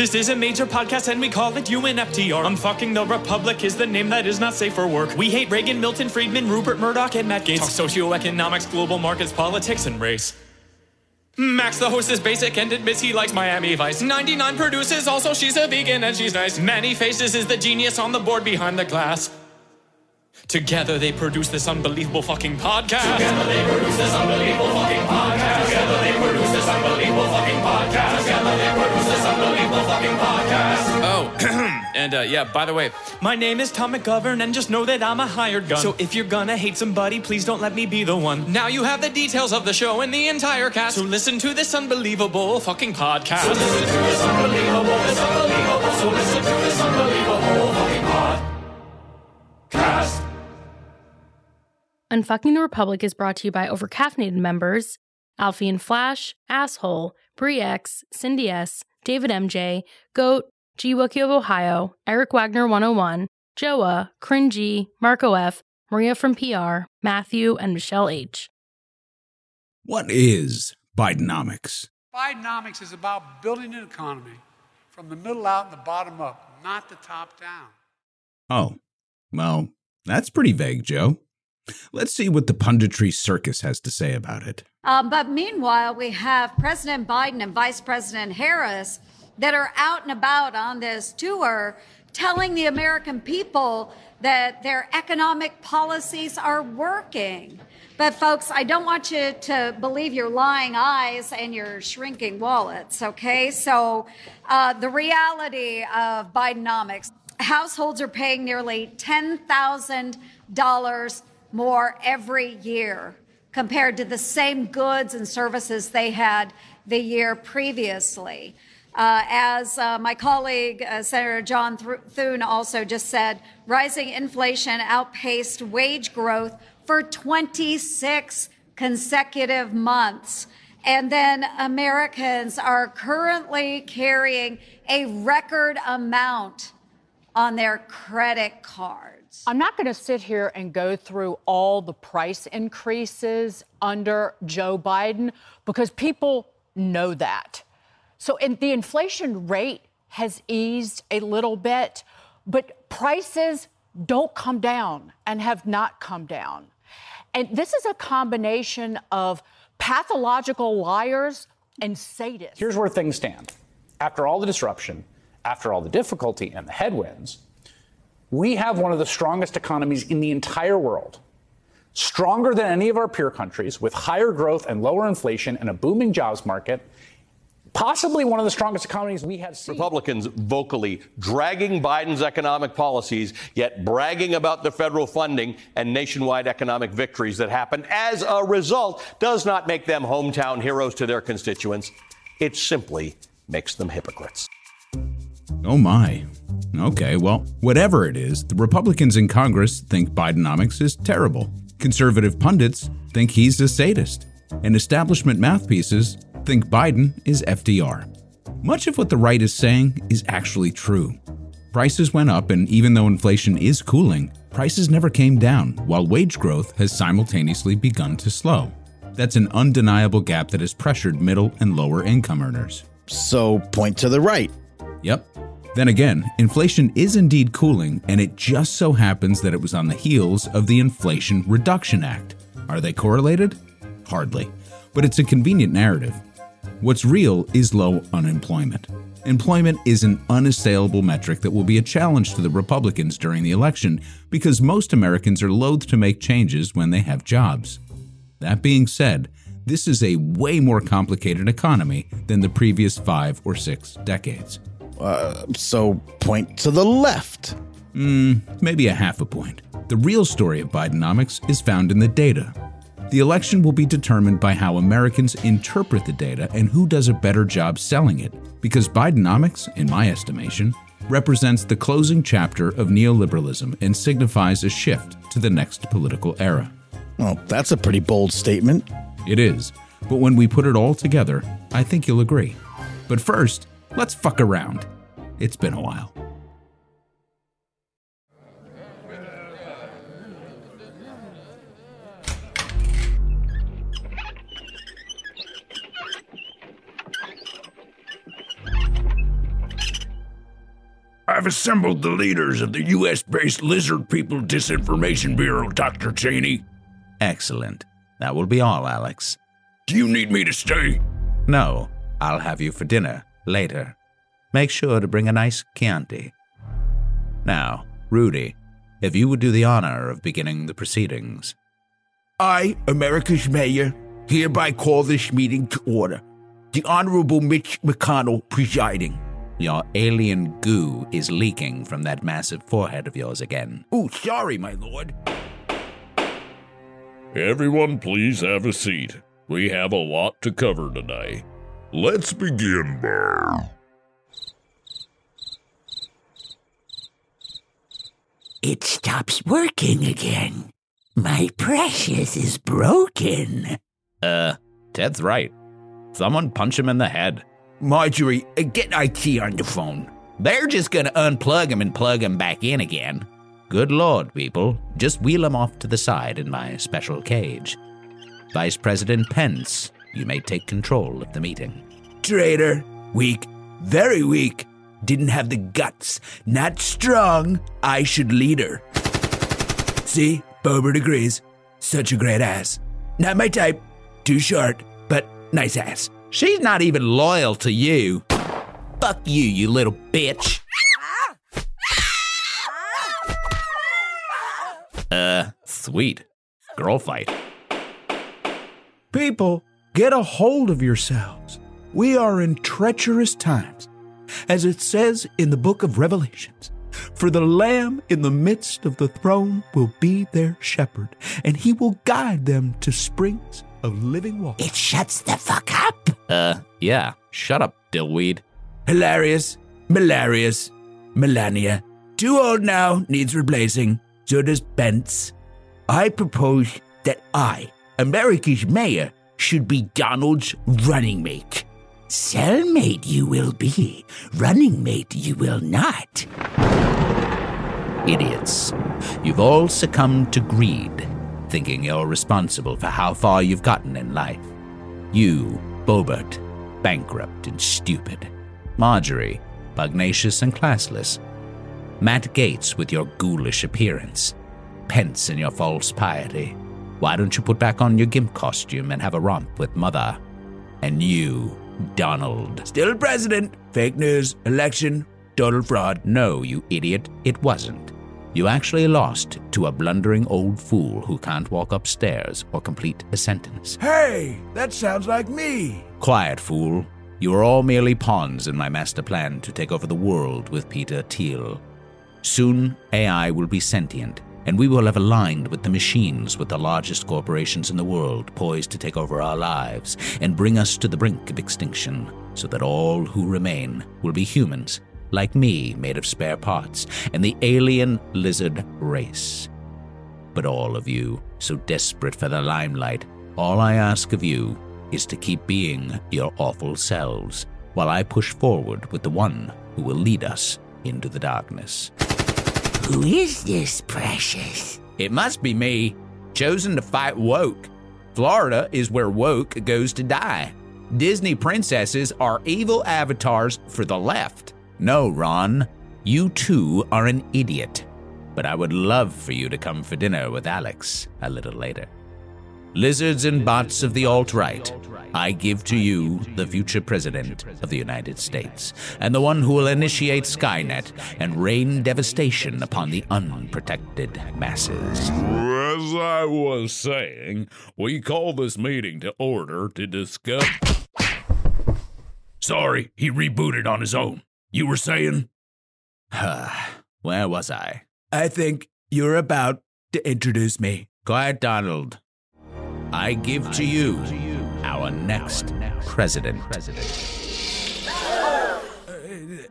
This is a major podcast and we call it UNFTR. I'm fucking the Republic is the name that is not safe for work. We hate Reagan, Milton Friedman, Rupert Murdoch, and Matt Gaetz. Talk socioeconomics, global markets, politics, and race. Max, the host, is basic and admits he likes Miami Vice. 99 produces, also she's a vegan and she's nice. Manny Faces is the genius on the board behind the glass. Together they produce this unbelievable fucking podcast. Together they produce this unbelievable fucking podcast. Together they produce this unbelievable fucking podcast. And uh, yeah, by the way, my name is Tom McGovern, and just know that I'm a hired gun. So if you're gonna hate somebody, please don't let me be the one. Now you have the details of the show and the entire cast. So listen to this unbelievable fucking podcast. So listen to this unbelievable, this unbelievable. So listen to this unbelievable fucking podcast. Unfucking the Republic is brought to you by overcaffeinated members Alfie and Flash, Asshole, Brie X, Cindy S, David MJ, Goat, G Wookie of Ohio, Eric Wagner 101, Joa, Cringy, Marco F, Maria from PR, Matthew, and Michelle H. What is Bidenomics? Bidenomics is about building an economy from the middle out and the bottom up, not the top down. Oh, well, that's pretty vague, Joe. Let's see what the punditry circus has to say about it. Um, but meanwhile, we have President Biden and Vice President Harris that are out and about on this tour telling the American people that their economic policies are working. But, folks, I don't want you to believe your lying eyes and your shrinking wallets, okay? So, uh, the reality of Bidenomics households are paying nearly $10,000 more every year compared to the same goods and services they had the year previously. Uh, as uh, my colleague, uh, Senator John Thune, also just said, rising inflation outpaced wage growth for 26 consecutive months. And then Americans are currently carrying a record amount on their credit cards. I'm not going to sit here and go through all the price increases under Joe Biden because people know that. So in, the inflation rate has eased a little bit, but prices don't come down and have not come down. And this is a combination of pathological liars and sadists. Here's where things stand. After all the disruption, after all the difficulty and the headwinds, we have one of the strongest economies in the entire world. Stronger than any of our peer countries, with higher growth and lower inflation and a booming jobs market. Possibly one of the strongest economies we have seen. Republicans vocally dragging Biden's economic policies, yet bragging about the federal funding and nationwide economic victories that happened as a result does not make them hometown heroes to their constituents. It simply makes them hypocrites. Oh my. Okay, well, whatever it is, the Republicans in Congress think Bidenomics is terrible. Conservative pundits think he's a sadist. And establishment mouthpieces think Biden is FDR. Much of what the right is saying is actually true. Prices went up, and even though inflation is cooling, prices never came down, while wage growth has simultaneously begun to slow. That's an undeniable gap that has pressured middle and lower income earners. So, point to the right. Yep, then again, inflation is indeed cooling, and it just so happens that it was on the heels of the Inflation Reduction Act. Are they correlated? Hardly. But it's a convenient narrative. What's real is low unemployment. Employment is an unassailable metric that will be a challenge to the Republicans during the election because most Americans are loath to make changes when they have jobs. That being said, this is a way more complicated economy than the previous five or six decades. Uh, so point to the left. Hmm, maybe a half a point. The real story of Bidenomics is found in the data. The election will be determined by how Americans interpret the data and who does a better job selling it, because Bidenomics, in my estimation, represents the closing chapter of neoliberalism and signifies a shift to the next political era. Well, that's a pretty bold statement. It is, but when we put it all together, I think you'll agree. But first, Let's fuck around. It's been a while. I've assembled the leaders of the US based Lizard People Disinformation Bureau, Dr. Cheney. Excellent. That will be all, Alex. Do you need me to stay? No, I'll have you for dinner later. Make sure to bring a nice Chianti. Now, Rudy, if you would do the honor of beginning the proceedings. I, America's Mayor, hereby call this meeting to order. The Honorable Mitch McConnell presiding. Your alien goo is leaking from that massive forehead of yours again. Oh, sorry, my lord. Everyone, please have a seat. We have a lot to cover today. Let's begin, Bear. It stops working again. My precious is broken. Uh, Ted's right. Someone punch him in the head. Marjorie, uh, get IT on the phone. They're just gonna unplug him and plug him back in again. Good lord, people. Just wheel him off to the side in my special cage. Vice President Pence, you may take control of the meeting. Traitor. Weak. Very weak. Didn't have the guts. Not strong. I should lead her. See? Boebert agrees. Such a great ass. Not my type. Too short, but nice ass. She's not even loyal to you. Fuck you, you little bitch. Uh, sweet. Girl fight. People, get a hold of yourselves. We are in treacherous times. As it says in the book of Revelations, for the Lamb in the midst of the throne will be their shepherd, and he will guide them to springs of living water. It shuts the fuck up. Uh, yeah. Shut up, dillweed. Hilarious, Malarious, Melania. Too old now, needs replacing. So does Pence. I propose that I, America's mayor, should be Donald's running mate. Cellmate you will be, running mate you will not. Idiots. You've all succumbed to greed, thinking you're responsible for how far you've gotten in life. You, Boebert, bankrupt and stupid. Marjorie, pugnacious and classless. Matt Gaetz with your ghoulish appearance. Pence and your false piety. Why don't you put back on your gimp costume and have a romp with Mother? And you, Donald. Still president. Fake news. Election. Total fraud. No, you idiot, it wasn't. You actually lost to a blundering old fool who can't walk upstairs or complete a sentence. Hey, that sounds like me. Quiet, fool. You are all merely pawns in my master plan to take over the world with Peter Thiel. Soon, AI will be sentient, and we will have aligned with the machines with the largest corporations in the world poised to take over our lives and bring us to the brink of extinction, so that all who remain will be humans, like me, made of spare parts, and the alien lizard race. But all of you, so desperate for the limelight, all I ask of you is to keep being your awful selves, while I push forward with the one who will lead us into the darkness. Who is this precious? It must be me, chosen to fight woke. Florida is where woke goes to die. Disney princesses are evil avatars for the left. No, Ron, you too are an idiot. But I would love for you to come for dinner with Alex a little later. Lizards and bots of the alt right, I give to you the future president of the United States, and the one who will initiate Skynet and rain devastation upon the unprotected masses. As I was saying, we call this meeting to order to discuss. Sorry, he rebooted on his own. You were saying? Where was I? I think you're about to introduce me. Quiet, Donald. I give to you our next president. Uh,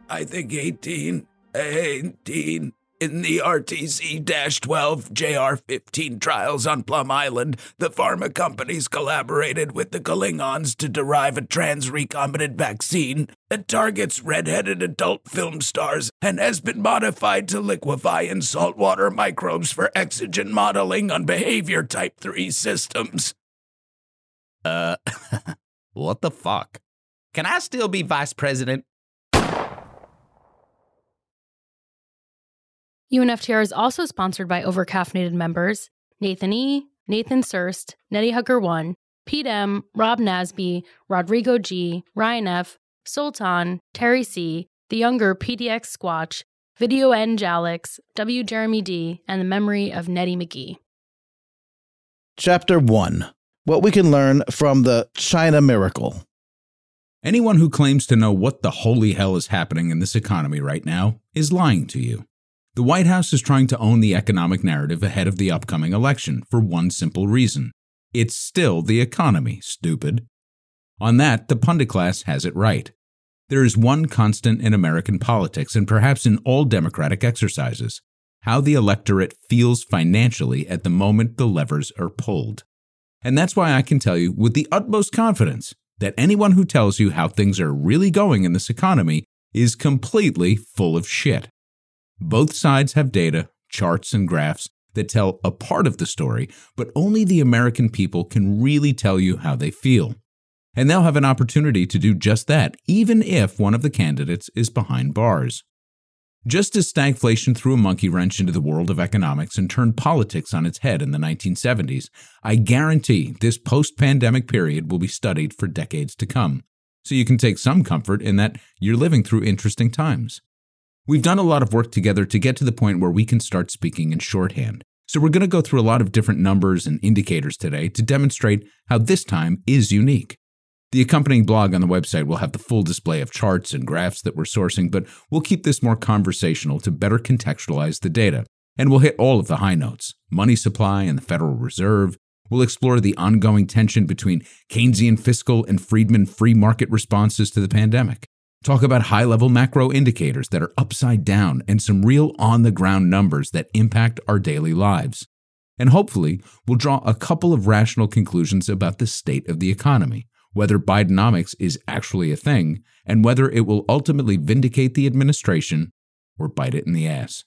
I think 18, 18 in the RTC 12 JR 15 trials on Plum Island, the pharma companies collaborated with the Klingons to derive a trans recombinant vaccine that targets redheaded adult film stars and has been modified to liquefy in saltwater microbes for exogen modeling on behavior type 3 systems. Uh, what the fuck? Can I still be vice president? UNFTR is also sponsored by overcaffeinated members Nathan E., Nathan Surst, Nettie Hugger 1, Pete M., Rob Nasby, Rodrigo G., Ryan F., Sultan, Terry C., the younger PDX Squatch, Video N. Jalix, W. Jeremy D., and the memory of Nettie McGee. Chapter 1 What we can learn from the China miracle. Anyone who claims to know what the holy hell is happening in this economy right now is lying to you. The White House is trying to own the economic narrative ahead of the upcoming election for one simple reason it's still the economy, stupid. On that, the pundit class has it right. There is one constant in American politics and perhaps in all democratic exercises how the electorate feels financially at the moment the levers are pulled. And that's why I can tell you with the utmost confidence that anyone who tells you how things are really going in this economy is completely full of shit. Both sides have data, charts, and graphs that tell a part of the story, but only the American people can really tell you how they feel. And they'll have an opportunity to do just that, even if one of the candidates is behind bars. Just as stagflation threw a monkey wrench into the world of economics and turned politics on its head in the 1970s, I guarantee this post pandemic period will be studied for decades to come. So you can take some comfort in that you're living through interesting times. We've done a lot of work together to get to the point where we can start speaking in shorthand. So we're going to go through a lot of different numbers and indicators today to demonstrate how this time is unique. The accompanying blog on the website will have the full display of charts and graphs that we're sourcing, but we'll keep this more conversational to better contextualize the data. And we'll hit all of the high notes money supply and the Federal Reserve. We'll explore the ongoing tension between Keynesian fiscal and Friedman free market responses to the pandemic. Talk about high level macro indicators that are upside down and some real on the ground numbers that impact our daily lives. And hopefully, we'll draw a couple of rational conclusions about the state of the economy, whether Bidenomics is actually a thing, and whether it will ultimately vindicate the administration or bite it in the ass.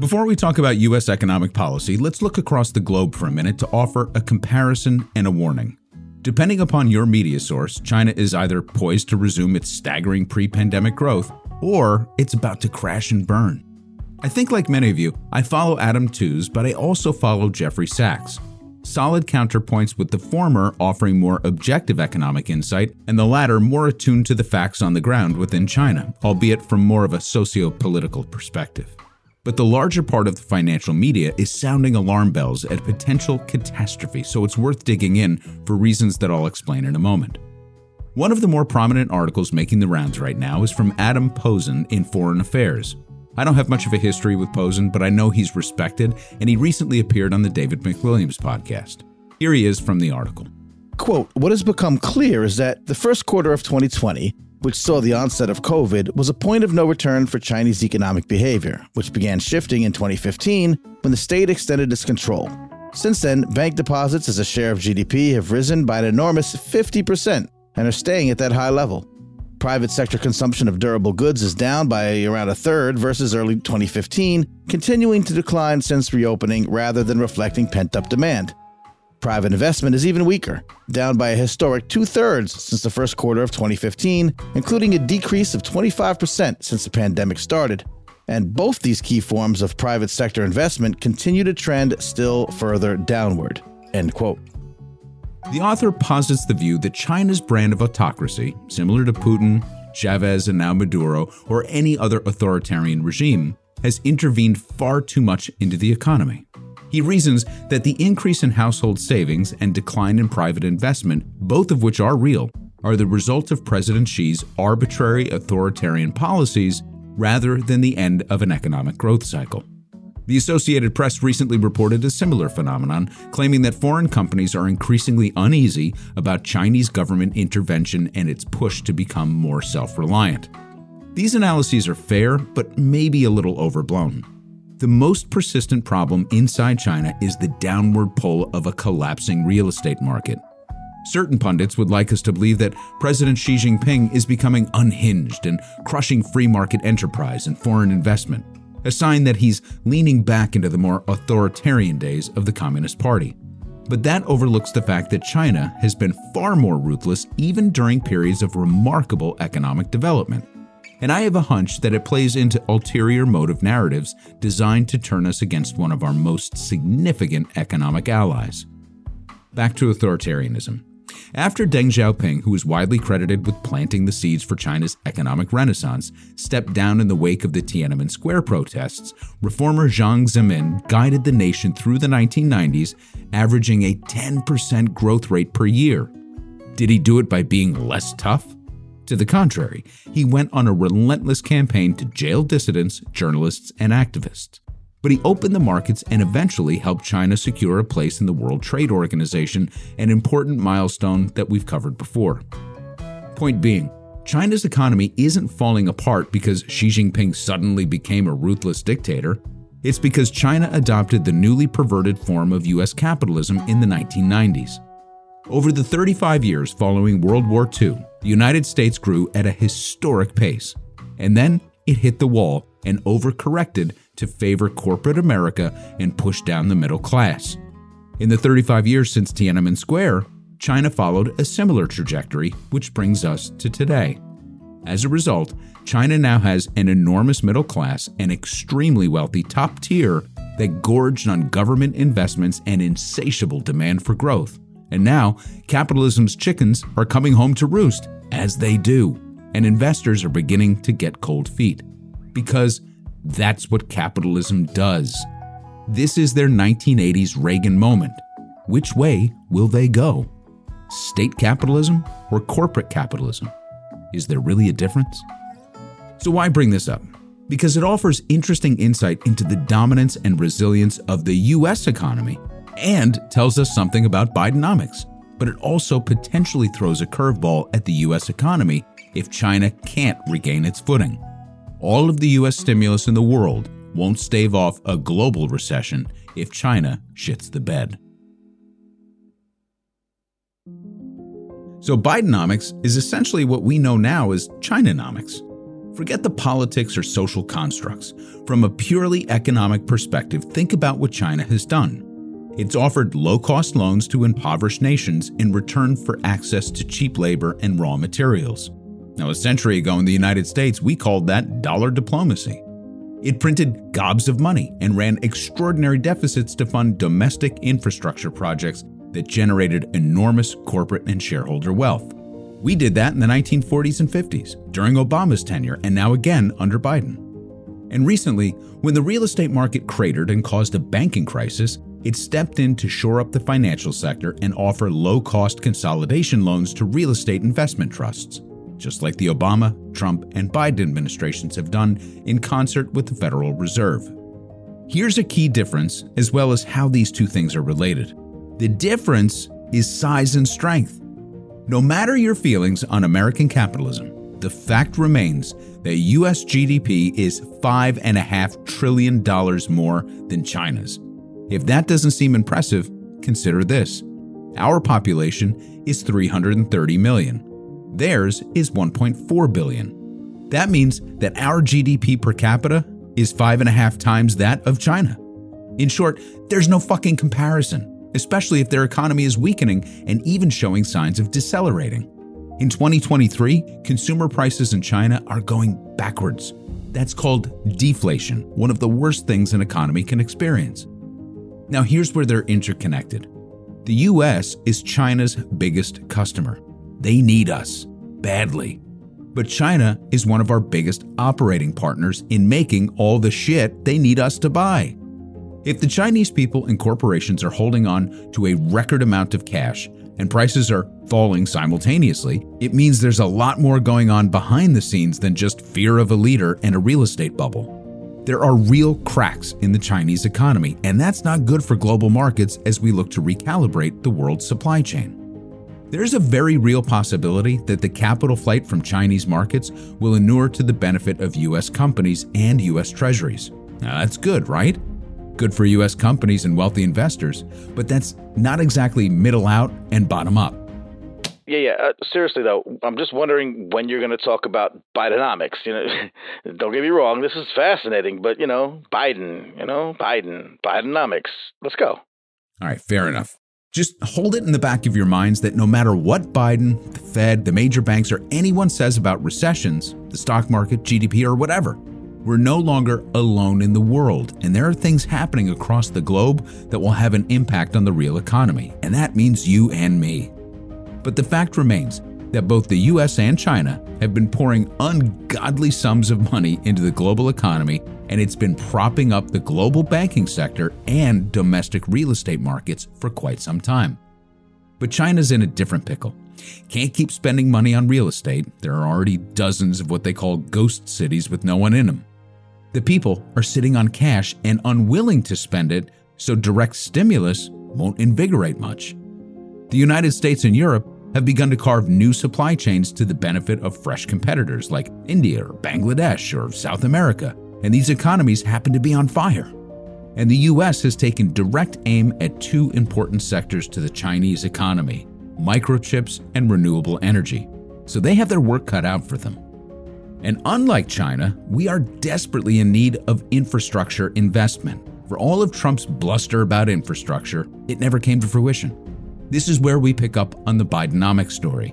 Before we talk about U.S. economic policy, let's look across the globe for a minute to offer a comparison and a warning. Depending upon your media source, China is either poised to resume its staggering pre pandemic growth, or it's about to crash and burn. I think, like many of you, I follow Adam Tooze, but I also follow Jeffrey Sachs. Solid counterpoints with the former offering more objective economic insight, and the latter more attuned to the facts on the ground within China, albeit from more of a socio political perspective. But the larger part of the financial media is sounding alarm bells at potential catastrophe, so it's worth digging in for reasons that I'll explain in a moment. One of the more prominent articles making the rounds right now is from Adam Posen in Foreign Affairs. I don't have much of a history with Posen, but I know he's respected, and he recently appeared on the David McWilliams podcast. Here he is from the article. Quote What has become clear is that the first quarter of 2020 which saw the onset of COVID, was a point of no return for Chinese economic behavior, which began shifting in 2015 when the state extended its control. Since then, bank deposits as a share of GDP have risen by an enormous 50% and are staying at that high level. Private sector consumption of durable goods is down by around a third versus early 2015, continuing to decline since reopening rather than reflecting pent up demand. Private investment is even weaker, down by a historic two thirds since the first quarter of 2015, including a decrease of 25% since the pandemic started. And both these key forms of private sector investment continue to trend still further downward. End quote. The author posits the view that China's brand of autocracy, similar to Putin, Chavez, and now Maduro, or any other authoritarian regime, has intervened far too much into the economy. He reasons that the increase in household savings and decline in private investment, both of which are real, are the result of President Xi's arbitrary authoritarian policies rather than the end of an economic growth cycle. The Associated Press recently reported a similar phenomenon, claiming that foreign companies are increasingly uneasy about Chinese government intervention and its push to become more self reliant. These analyses are fair, but maybe a little overblown. The most persistent problem inside China is the downward pull of a collapsing real estate market. Certain pundits would like us to believe that President Xi Jinping is becoming unhinged and crushing free market enterprise and foreign investment, a sign that he's leaning back into the more authoritarian days of the Communist Party. But that overlooks the fact that China has been far more ruthless even during periods of remarkable economic development. And I have a hunch that it plays into ulterior motive narratives designed to turn us against one of our most significant economic allies. Back to authoritarianism. After Deng Xiaoping, who is widely credited with planting the seeds for China's economic renaissance, stepped down in the wake of the Tiananmen Square protests, reformer Jiang Zemin guided the nation through the 1990s, averaging a 10% growth rate per year. Did he do it by being less tough? To the contrary, he went on a relentless campaign to jail dissidents, journalists, and activists but he opened the markets and eventually helped China secure a place in the World Trade Organization, an important milestone that we've covered before. Point being, China's economy isn't falling apart because Xi Jinping suddenly became a ruthless dictator. It's because China adopted the newly perverted form of US capitalism in the 1990s. Over the 35 years following World War II, the United States grew at a historic pace. And then it hit the wall and overcorrected to favor corporate America and push down the middle class. In the 35 years since Tiananmen Square, China followed a similar trajectory, which brings us to today. As a result, China now has an enormous middle class and extremely wealthy top tier that gorged on government investments and insatiable demand for growth. And now, capitalism's chickens are coming home to roost, as they do, and investors are beginning to get cold feet. Because that's what capitalism does. This is their 1980s Reagan moment. Which way will they go? State capitalism or corporate capitalism? Is there really a difference? So, why bring this up? Because it offers interesting insight into the dominance and resilience of the US economy and tells us something about Bidenomics. But it also potentially throws a curveball at the US economy if China can't regain its footing all of the US stimulus in the world won't stave off a global recession if China shits the bed. So, Bidenomics is essentially what we know now as Chinanomics. Forget the politics or social constructs. From a purely economic perspective, think about what China has done. It's offered low cost loans to impoverished nations in return for access to cheap labor and raw materials. Now, a century ago in the United States, we called that dollar diplomacy. It printed gobs of money and ran extraordinary deficits to fund domestic infrastructure projects that generated enormous corporate and shareholder wealth. We did that in the 1940s and 50s, during Obama's tenure, and now again under Biden. And recently, when the real estate market cratered and caused a banking crisis, it stepped in to shore up the financial sector and offer low cost consolidation loans to real estate investment trusts just like the Obama, Trump, and Biden administrations have done in concert with the Federal Reserve. Here's a key difference, as well as how these two things are related. The difference is size and strength. No matter your feelings on American capitalism, the fact remains that US GDP is $5.5 trillion more than China's. If that doesn't seem impressive, consider this. Our population is 330 million. Theirs is 1.4 billion. That means that our GDP per capita is five and a half times that of China. In short, there's no fucking comparison, especially if their economy is weakening and even showing signs of decelerating. In 2023, consumer prices in China are going backwards. That's called deflation, one of the worst things an economy can experience. Now, here's where they're interconnected. The US is China's biggest customer. They need us badly. But China is one of our biggest operating partners in making all the shit they need us to buy. If the Chinese people and corporations are holding on to a record amount of cash and prices are falling simultaneously, it means there's a lot more going on behind the scenes than just fear of a leader and a real estate bubble. There are real cracks in the Chinese economy, and that's not good for global markets as we look to recalibrate the world's supply chain. There's a very real possibility that the capital flight from Chinese markets will inure to the benefit of U.S. companies and U.S. treasuries. Now, that's good, right? Good for U.S. companies and wealthy investors, but that's not exactly middle out and bottom up. Yeah, yeah. Uh, seriously though, I'm just wondering when you're going to talk about Bidenomics. You know, don't get me wrong, this is fascinating, but you know, Biden, you know, Biden, Bidenomics. Let's go. All right, fair enough. Just hold it in the back of your minds that no matter what Biden, the Fed, the major banks, or anyone says about recessions, the stock market, GDP, or whatever, we're no longer alone in the world, and there are things happening across the globe that will have an impact on the real economy, and that means you and me. But the fact remains that both the US and China have been pouring ungodly sums of money into the global economy and it's been propping up the global banking sector and domestic real estate markets for quite some time. But China's in a different pickle. Can't keep spending money on real estate. There are already dozens of what they call ghost cities with no one in them. The people are sitting on cash and unwilling to spend it, so direct stimulus won't invigorate much. The United States and Europe have begun to carve new supply chains to the benefit of fresh competitors like India or Bangladesh or South America and these economies happen to be on fire. And the US has taken direct aim at two important sectors to the Chinese economy microchips and renewable energy. So they have their work cut out for them. And unlike China, we are desperately in need of infrastructure investment. For all of Trump's bluster about infrastructure, it never came to fruition. This is where we pick up on the Bidenomics story.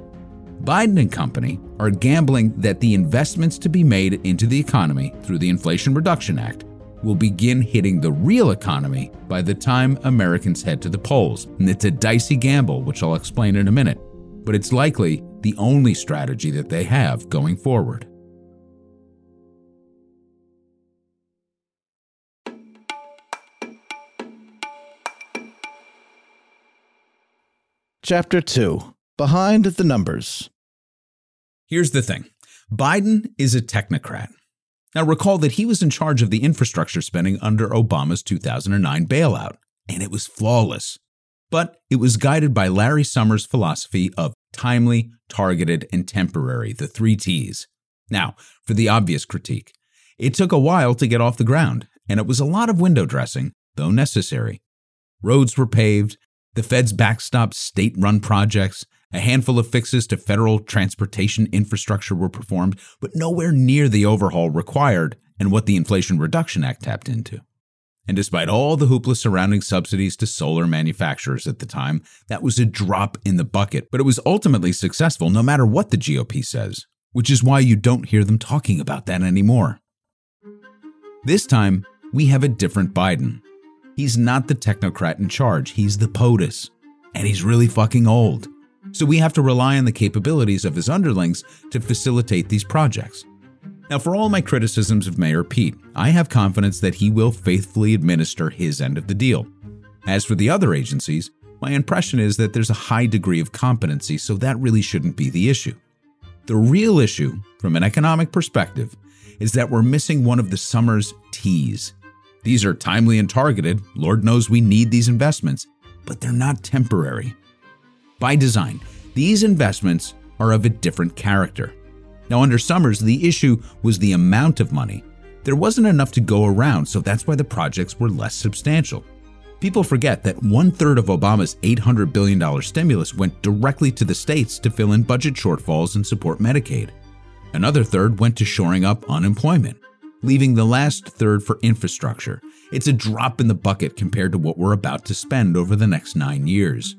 Biden and company are gambling that the investments to be made into the economy through the Inflation Reduction Act will begin hitting the real economy by the time Americans head to the polls. And it's a dicey gamble, which I'll explain in a minute, but it's likely the only strategy that they have going forward. Chapter 2 Behind the Numbers. Here's the thing Biden is a technocrat. Now, recall that he was in charge of the infrastructure spending under Obama's 2009 bailout, and it was flawless. But it was guided by Larry Summers' philosophy of timely, targeted, and temporary, the three T's. Now, for the obvious critique, it took a while to get off the ground, and it was a lot of window dressing, though necessary. Roads were paved, the feds backstopped state run projects. A handful of fixes to federal transportation infrastructure were performed, but nowhere near the overhaul required and what the Inflation Reduction Act tapped into. And despite all the hoopla surrounding subsidies to solar manufacturers at the time, that was a drop in the bucket, but it was ultimately successful no matter what the GOP says, which is why you don't hear them talking about that anymore. This time, we have a different Biden. He's not the technocrat in charge, he's the POTUS. And he's really fucking old. So we have to rely on the capabilities of his underlings to facilitate these projects. Now, for all my criticisms of Mayor Pete, I have confidence that he will faithfully administer his end of the deal. As for the other agencies, my impression is that there's a high degree of competency, so that really shouldn't be the issue. The real issue, from an economic perspective, is that we're missing one of the Summers' T's these are timely and targeted. Lord knows we need these investments, but they're not temporary. By design, these investments are of a different character. Now, under Summers, the issue was the amount of money. There wasn't enough to go around, so that's why the projects were less substantial. People forget that one third of Obama's $800 billion stimulus went directly to the states to fill in budget shortfalls and support Medicaid. Another third went to shoring up unemployment leaving the last third for infrastructure. It's a drop in the bucket compared to what we're about to spend over the next nine years.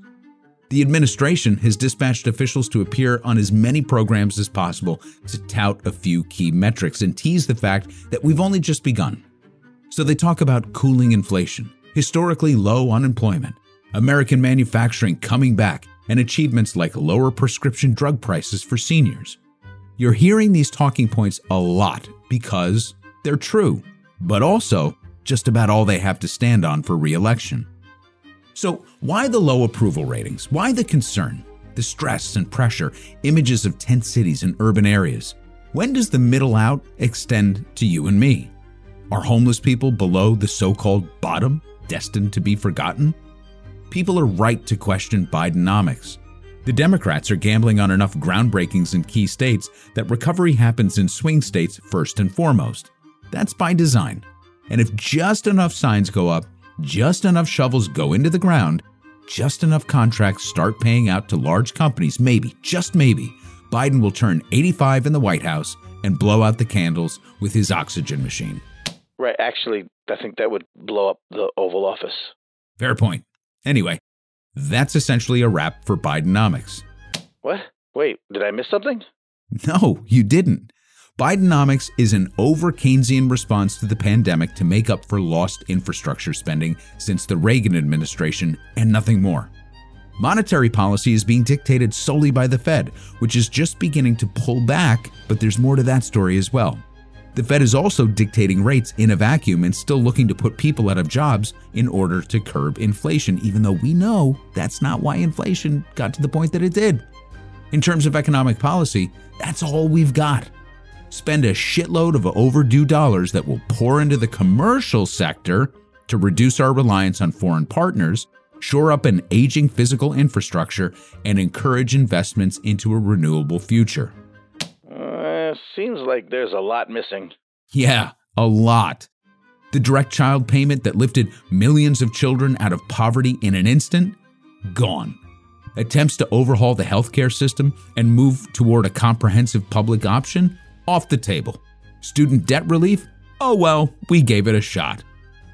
The administration has dispatched officials to appear on as many programs as possible to tout a few key metrics and tease the fact that we've only just begun. So they talk about cooling inflation, historically low unemployment, American manufacturing coming back, and achievements like lower prescription drug prices for seniors. You're hearing these talking points a lot because they're true, but also just about all they have to stand on for re election. So, why the low approval ratings? Why the concern? The stress and pressure, images of tent cities and urban areas. When does the middle out extend to you and me? Are homeless people below the so called bottom destined to be forgotten? People are right to question Bidenomics. The Democrats are gambling on enough groundbreakings in key states that recovery happens in swing states first and foremost. That's by design. And if just enough signs go up, just enough shovels go into the ground, just enough contracts start paying out to large companies, maybe, just maybe, Biden will turn 85 in the White House and blow out the candles with his oxygen machine. Right. Actually, I think that would blow up the Oval Office. Fair point. Anyway, That's essentially a wrap for Bidenomics. What? Wait, did I miss something? No, you didn't. Bidenomics is an over Keynesian response to the pandemic to make up for lost infrastructure spending since the Reagan administration and nothing more. Monetary policy is being dictated solely by the Fed, which is just beginning to pull back, but there's more to that story as well. The Fed is also dictating rates in a vacuum and still looking to put people out of jobs in order to curb inflation, even though we know that's not why inflation got to the point that it did. In terms of economic policy, that's all we've got. Spend a shitload of overdue dollars that will pour into the commercial sector to reduce our reliance on foreign partners, shore up an aging physical infrastructure, and encourage investments into a renewable future. Uh, seems like there's a lot missing. Yeah, a lot. The direct child payment that lifted millions of children out of poverty in an instant? Gone. Attempts to overhaul the healthcare system and move toward a comprehensive public option? Off the table. Student debt relief? Oh well, we gave it a shot.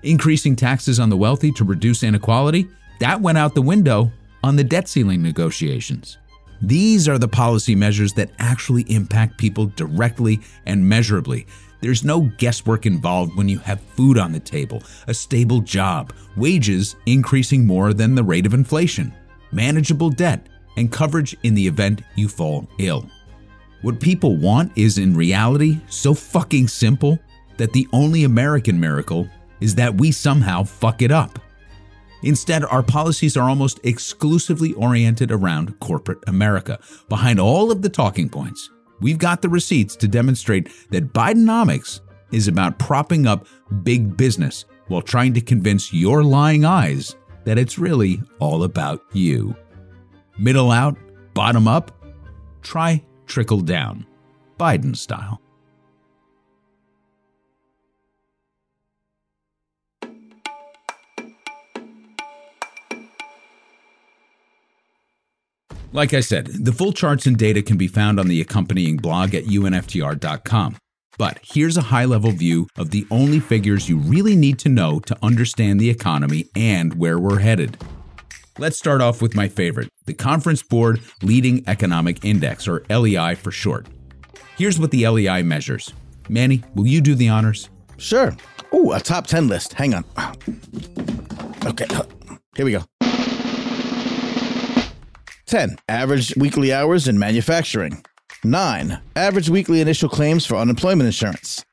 Increasing taxes on the wealthy to reduce inequality? That went out the window on the debt ceiling negotiations. These are the policy measures that actually impact people directly and measurably. There's no guesswork involved when you have food on the table, a stable job, wages increasing more than the rate of inflation, manageable debt, and coverage in the event you fall ill. What people want is in reality so fucking simple that the only American miracle is that we somehow fuck it up. Instead, our policies are almost exclusively oriented around corporate America. Behind all of the talking points, we've got the receipts to demonstrate that Bidenomics is about propping up big business while trying to convince your lying eyes that it's really all about you. Middle out, bottom up, try trickle down, Biden style. Like I said, the full charts and data can be found on the accompanying blog at unftr.com. But here's a high level view of the only figures you really need to know to understand the economy and where we're headed. Let's start off with my favorite the Conference Board Leading Economic Index, or LEI for short. Here's what the LEI measures. Manny, will you do the honors? Sure. Ooh, a top 10 list. Hang on. Okay, uh, here we go. 10. Average weekly hours in manufacturing. 9. Average weekly initial claims for unemployment insurance.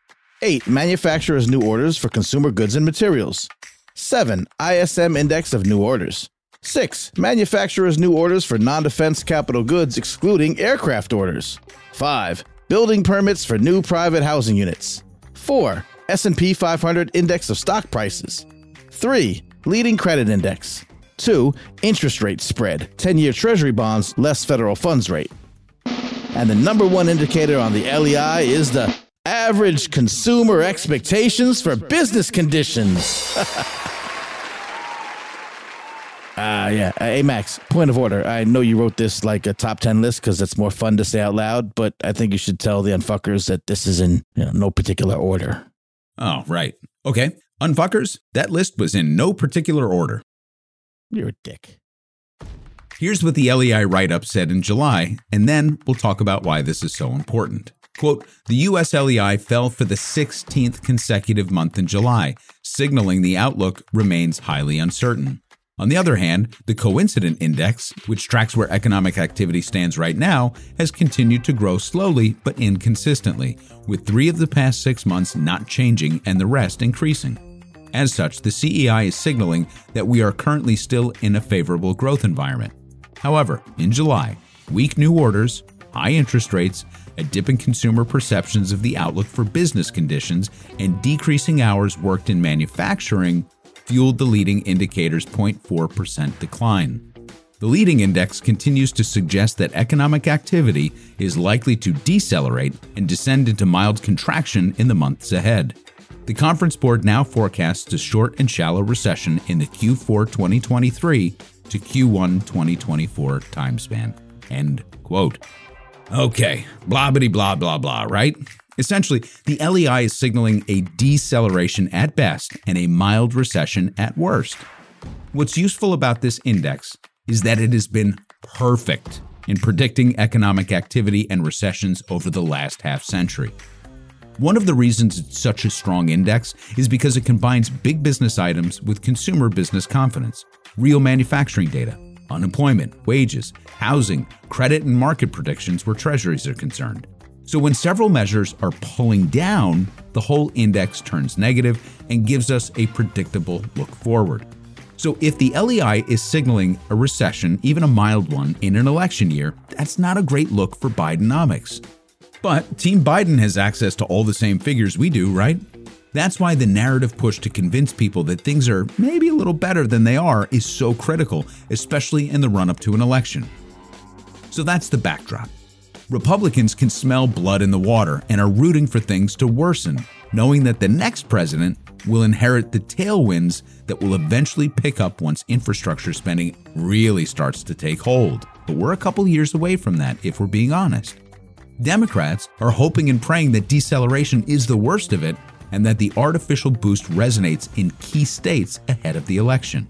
8. Manufacturers' new orders for consumer goods and materials. 7. ISM Index of new orders. 6. Manufacturers' new orders for non-defense capital goods excluding aircraft orders. 5. Building permits for new private housing units. 4. S&P 500 Index of stock prices. 3. Leading credit index. 2. Interest rate spread, 10 year Treasury bonds less federal funds rate. And the number one indicator on the LEI is the average consumer expectations for business conditions. Ah, uh, yeah. Uh, hey, Max, point of order. I know you wrote this like a top 10 list because it's more fun to say out loud, but I think you should tell the unfuckers that this is in you know, no particular order. Oh, right. Okay. Unfuckers, that list was in no particular order. You're a dick. Here's what the LEI write up said in July, and then we'll talk about why this is so important. Quote, the US LEI fell for the 16th consecutive month in July, signaling the outlook remains highly uncertain. On the other hand, the coincident index, which tracks where economic activity stands right now, has continued to grow slowly but inconsistently, with three of the past six months not changing and the rest increasing. As such, the CEI is signaling that we are currently still in a favorable growth environment. However, in July, weak new orders, high interest rates, a dip in consumer perceptions of the outlook for business conditions, and decreasing hours worked in manufacturing fueled the leading indicator's 0.4% decline. The leading index continues to suggest that economic activity is likely to decelerate and descend into mild contraction in the months ahead. The Conference Board now forecasts a short and shallow recession in the Q4 2023 to Q1 2024 time span. End quote. Okay, blah blah blah blah blah, right? Essentially, the LEI is signaling a deceleration at best and a mild recession at worst. What's useful about this index is that it has been perfect in predicting economic activity and recessions over the last half century. One of the reasons it's such a strong index is because it combines big business items with consumer business confidence, real manufacturing data, unemployment, wages, housing, credit, and market predictions where treasuries are concerned. So when several measures are pulling down, the whole index turns negative and gives us a predictable look forward. So if the LEI is signaling a recession, even a mild one, in an election year, that's not a great look for Bidenomics. But Team Biden has access to all the same figures we do, right? That's why the narrative push to convince people that things are maybe a little better than they are is so critical, especially in the run up to an election. So that's the backdrop. Republicans can smell blood in the water and are rooting for things to worsen, knowing that the next president will inherit the tailwinds that will eventually pick up once infrastructure spending really starts to take hold. But we're a couple years away from that, if we're being honest. Democrats are hoping and praying that deceleration is the worst of it and that the artificial boost resonates in key states ahead of the election.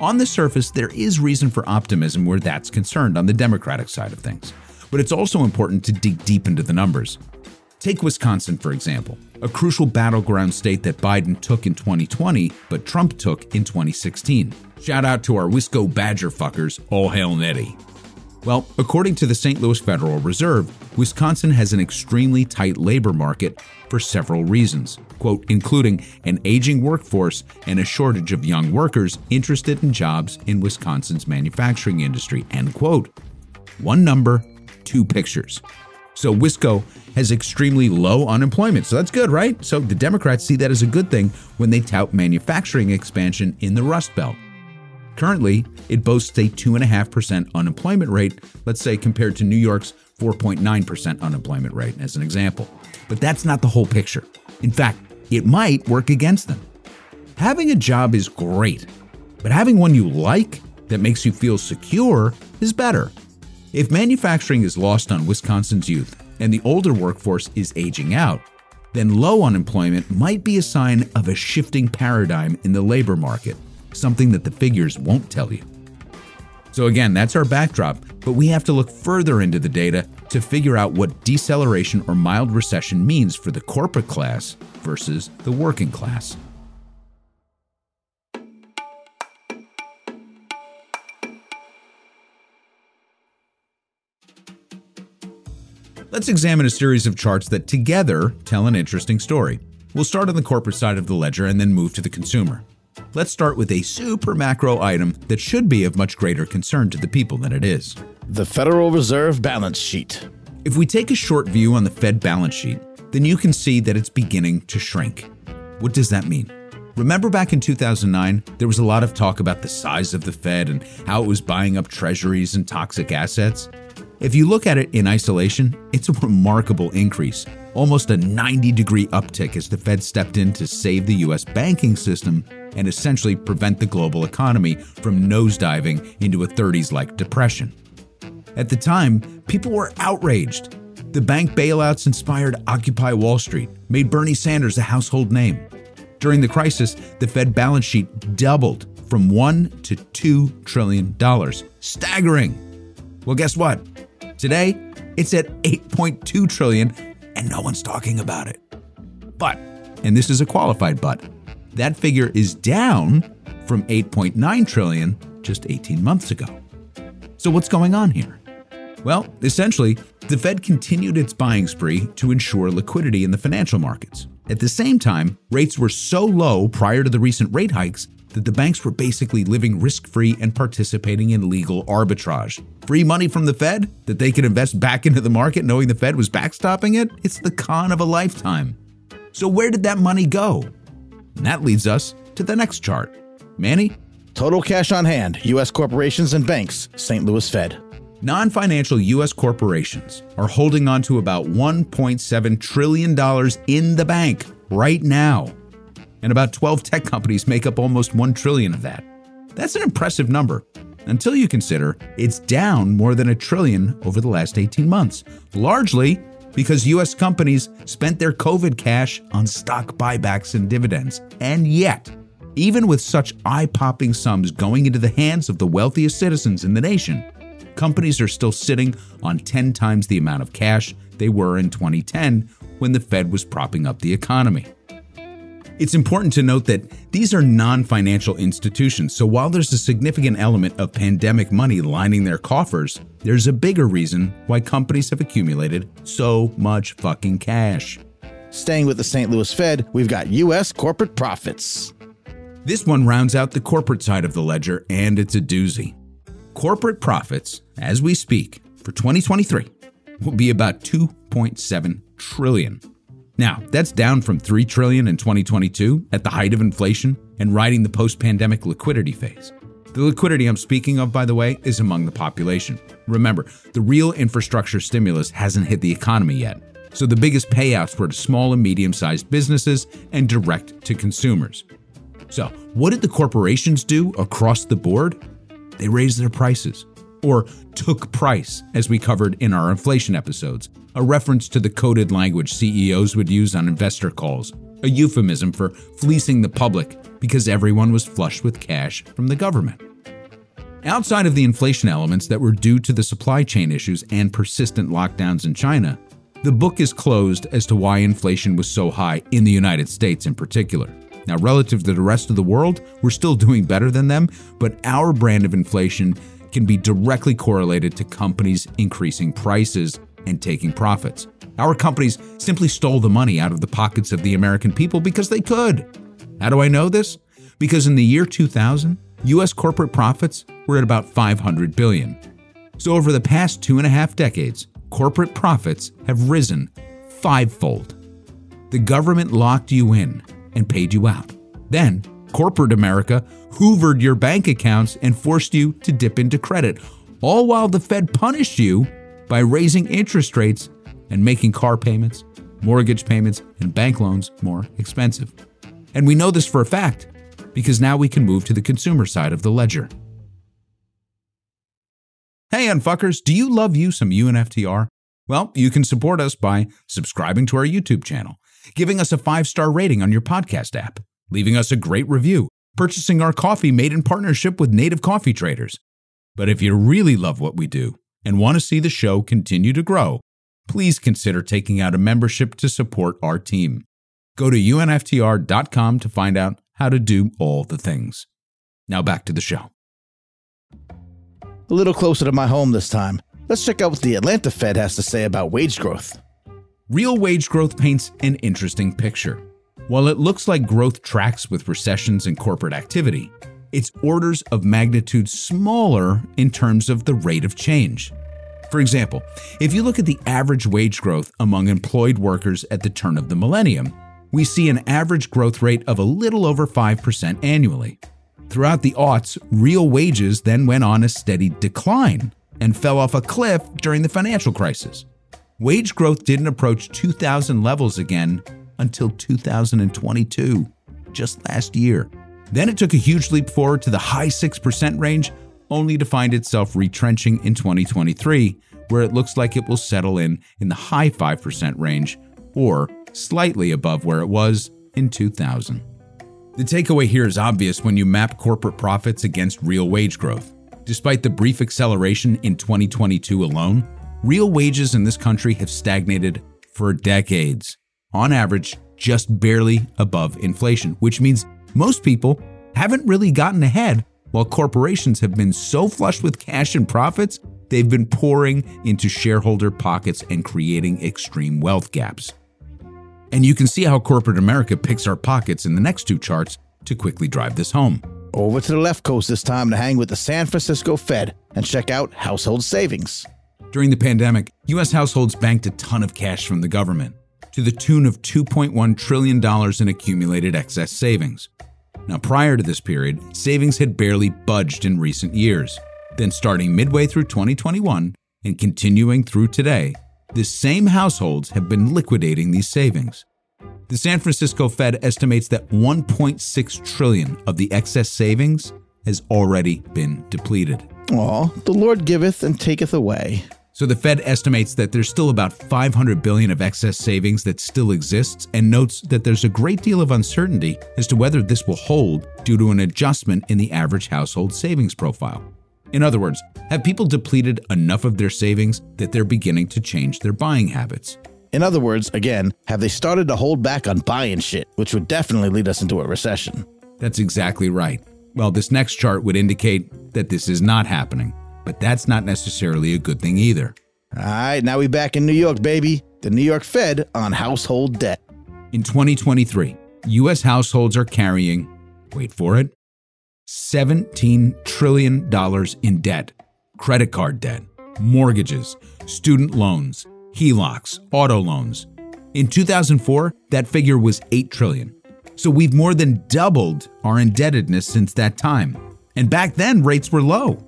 On the surface, there is reason for optimism where that's concerned on the Democratic side of things, but it's also important to dig deep into the numbers. Take Wisconsin, for example, a crucial battleground state that Biden took in 2020, but Trump took in 2016. Shout out to our Wisco Badger fuckers, all hail Nettie. Well, according to the St. Louis Federal Reserve, Wisconsin has an extremely tight labor market for several reasons, quote, including an aging workforce and a shortage of young workers interested in jobs in Wisconsin's manufacturing industry, end quote. One number, two pictures. So Wisco has extremely low unemployment. So that's good, right? So the Democrats see that as a good thing when they tout manufacturing expansion in the Rust Belt. Currently, it boasts a 2.5% unemployment rate, let's say compared to New York's 4.9% unemployment rate, as an example. But that's not the whole picture. In fact, it might work against them. Having a job is great, but having one you like that makes you feel secure is better. If manufacturing is lost on Wisconsin's youth and the older workforce is aging out, then low unemployment might be a sign of a shifting paradigm in the labor market something that the figures won't tell you. So, again, that's our backdrop, but we have to look further into the data to figure out what deceleration or mild recession means for the corporate class versus the working class. Let's examine a series of charts that together tell an interesting story. We'll start on the corporate side of the ledger and then move to the consumer. Let's start with a super macro item that should be of much greater concern to the people than it is the Federal Reserve balance sheet. If we take a short view on the Fed balance sheet, then you can see that it's beginning to shrink. What does that mean? Remember back in 2009, there was a lot of talk about the size of the Fed and how it was buying up treasuries and toxic assets. If you look at it in isolation, it's a remarkable increase, almost a 90 degree uptick as the Fed stepped in to save the US banking system and essentially prevent the global economy from nosediving into a 30s like depression. At the time, people were outraged. The bank bailouts inspired Occupy Wall Street, made Bernie Sanders a household name. During the crisis, the Fed balance sheet doubled from 1 to 2 trillion dollars. Staggering. Well, guess what? Today, it's at 8.2 trillion and no one's talking about it. But, and this is a qualified but, that figure is down from 8.9 trillion just 18 months ago. So what's going on here? Well, essentially, the Fed continued its buying spree to ensure liquidity in the financial markets. At the same time, rates were so low prior to the recent rate hikes that the banks were basically living risk free and participating in legal arbitrage. Free money from the Fed that they could invest back into the market knowing the Fed was backstopping it? It's the con of a lifetime. So, where did that money go? And that leads us to the next chart. Manny? Total cash on hand, U.S. corporations and banks, St. Louis Fed. Non financial U.S. corporations are holding on to about $1.7 trillion in the bank right now and about 12 tech companies make up almost 1 trillion of that. That's an impressive number until you consider it's down more than a trillion over the last 18 months, largely because US companies spent their COVID cash on stock buybacks and dividends. And yet, Even with such eye popping sums going into the hands of the wealthiest citizens in the nation, companies are still sitting on 10 times the amount of cash they were in 2010 when the Fed was propping up the economy. It's important to note that these are non financial institutions, so while there's a significant element of pandemic money lining their coffers, there's a bigger reason why companies have accumulated so much fucking cash. Staying with the St. Louis Fed, we've got U.S. corporate profits. This one rounds out the corporate side of the ledger, and it's a doozy. Corporate profits, as we speak, for 2023 will be about 2.7 trillion. Now, that's down from 3 trillion in 2022 at the height of inflation and riding the post-pandemic liquidity phase. The liquidity I'm speaking of, by the way, is among the population. Remember, the real infrastructure stimulus hasn't hit the economy yet. So the biggest payouts were to small and medium-sized businesses and direct to consumers. So, what did the corporations do across the board? They raised their prices or took price, as we covered in our inflation episodes, a reference to the coded language CEOs would use on investor calls, a euphemism for fleecing the public because everyone was flush with cash from the government. Outside of the inflation elements that were due to the supply chain issues and persistent lockdowns in China, the book is closed as to why inflation was so high in the United States in particular. Now, relative to the rest of the world, we're still doing better than them, but our brand of inflation can be directly correlated to companies increasing prices and taking profits. Our companies simply stole the money out of the pockets of the American people because they could. How do I know this? Because in the year 2000, US corporate profits were at about 500 billion. So over the past two and a half decades, corporate profits have risen fivefold. The government locked you in and paid you out. Then corporate America hoovered your bank accounts and forced you to dip into credit, all while the Fed punished you by raising interest rates and making car payments, mortgage payments, and bank loans more expensive. And we know this for a fact because now we can move to the consumer side of the ledger. Hey, unfuckers, do you love you some UNFTR? Well, you can support us by subscribing to our YouTube channel, giving us a five star rating on your podcast app leaving us a great review, purchasing our coffee made in partnership with native coffee traders. But if you really love what we do and want to see the show continue to grow, please consider taking out a membership to support our team. Go to unftr.com to find out how to do all the things. Now back to the show. A little closer to my home this time. Let's check out what the Atlanta Fed has to say about wage growth. Real wage growth paints an interesting picture. While it looks like growth tracks with recessions and corporate activity, it's orders of magnitude smaller in terms of the rate of change. For example, if you look at the average wage growth among employed workers at the turn of the millennium, we see an average growth rate of a little over 5% annually. Throughout the aughts, real wages then went on a steady decline and fell off a cliff during the financial crisis. Wage growth didn't approach 2000 levels again until 2022, just last year. Then it took a huge leap forward to the high 6% range, only to find itself retrenching in 2023, where it looks like it will settle in in the high 5% range or slightly above where it was in 2000. The takeaway here is obvious when you map corporate profits against real wage growth. Despite the brief acceleration in 2022 alone, real wages in this country have stagnated for decades on average, just barely above inflation, which means most people haven't really gotten ahead while corporations have been so flush with cash and profits, they've been pouring into shareholder pockets and creating extreme wealth gaps. And you can see how corporate America picks our pockets in the next two charts to quickly drive this home. Over to the left coast this time to hang with the San Francisco Fed and check out household savings. During the pandemic, U.S. households banked a ton of cash from the government to the tune of $2.1 trillion in accumulated excess savings. Now, prior to this period, savings had barely budged in recent years. Then, starting midway through 2021 and continuing through today, the same households have been liquidating these savings. The San Francisco Fed estimates that 1.6 trillion of the excess savings has already been depleted. Aw, the Lord giveth and taketh away. So the Fed estimates that there's still about 500 billion of excess savings that still exists and notes that there's a great deal of uncertainty as to whether this will hold due to an adjustment in the average household savings profile. In other words, have people depleted enough of their savings that they're beginning to change their buying habits? In other words, again, have they started to hold back on buying shit, which would definitely lead us into a recession? That's exactly right. Well, this next chart would indicate that this is not happening but that's not necessarily a good thing either. All right, now we back in New York, baby. The New York Fed on household debt. In 2023, U.S. households are carrying, wait for it, $17 trillion in debt credit card debt, mortgages, student loans, HELOCs, auto loans. In 2004, that figure was 8 trillion. So we've more than doubled our indebtedness since that time. And back then, rates were low.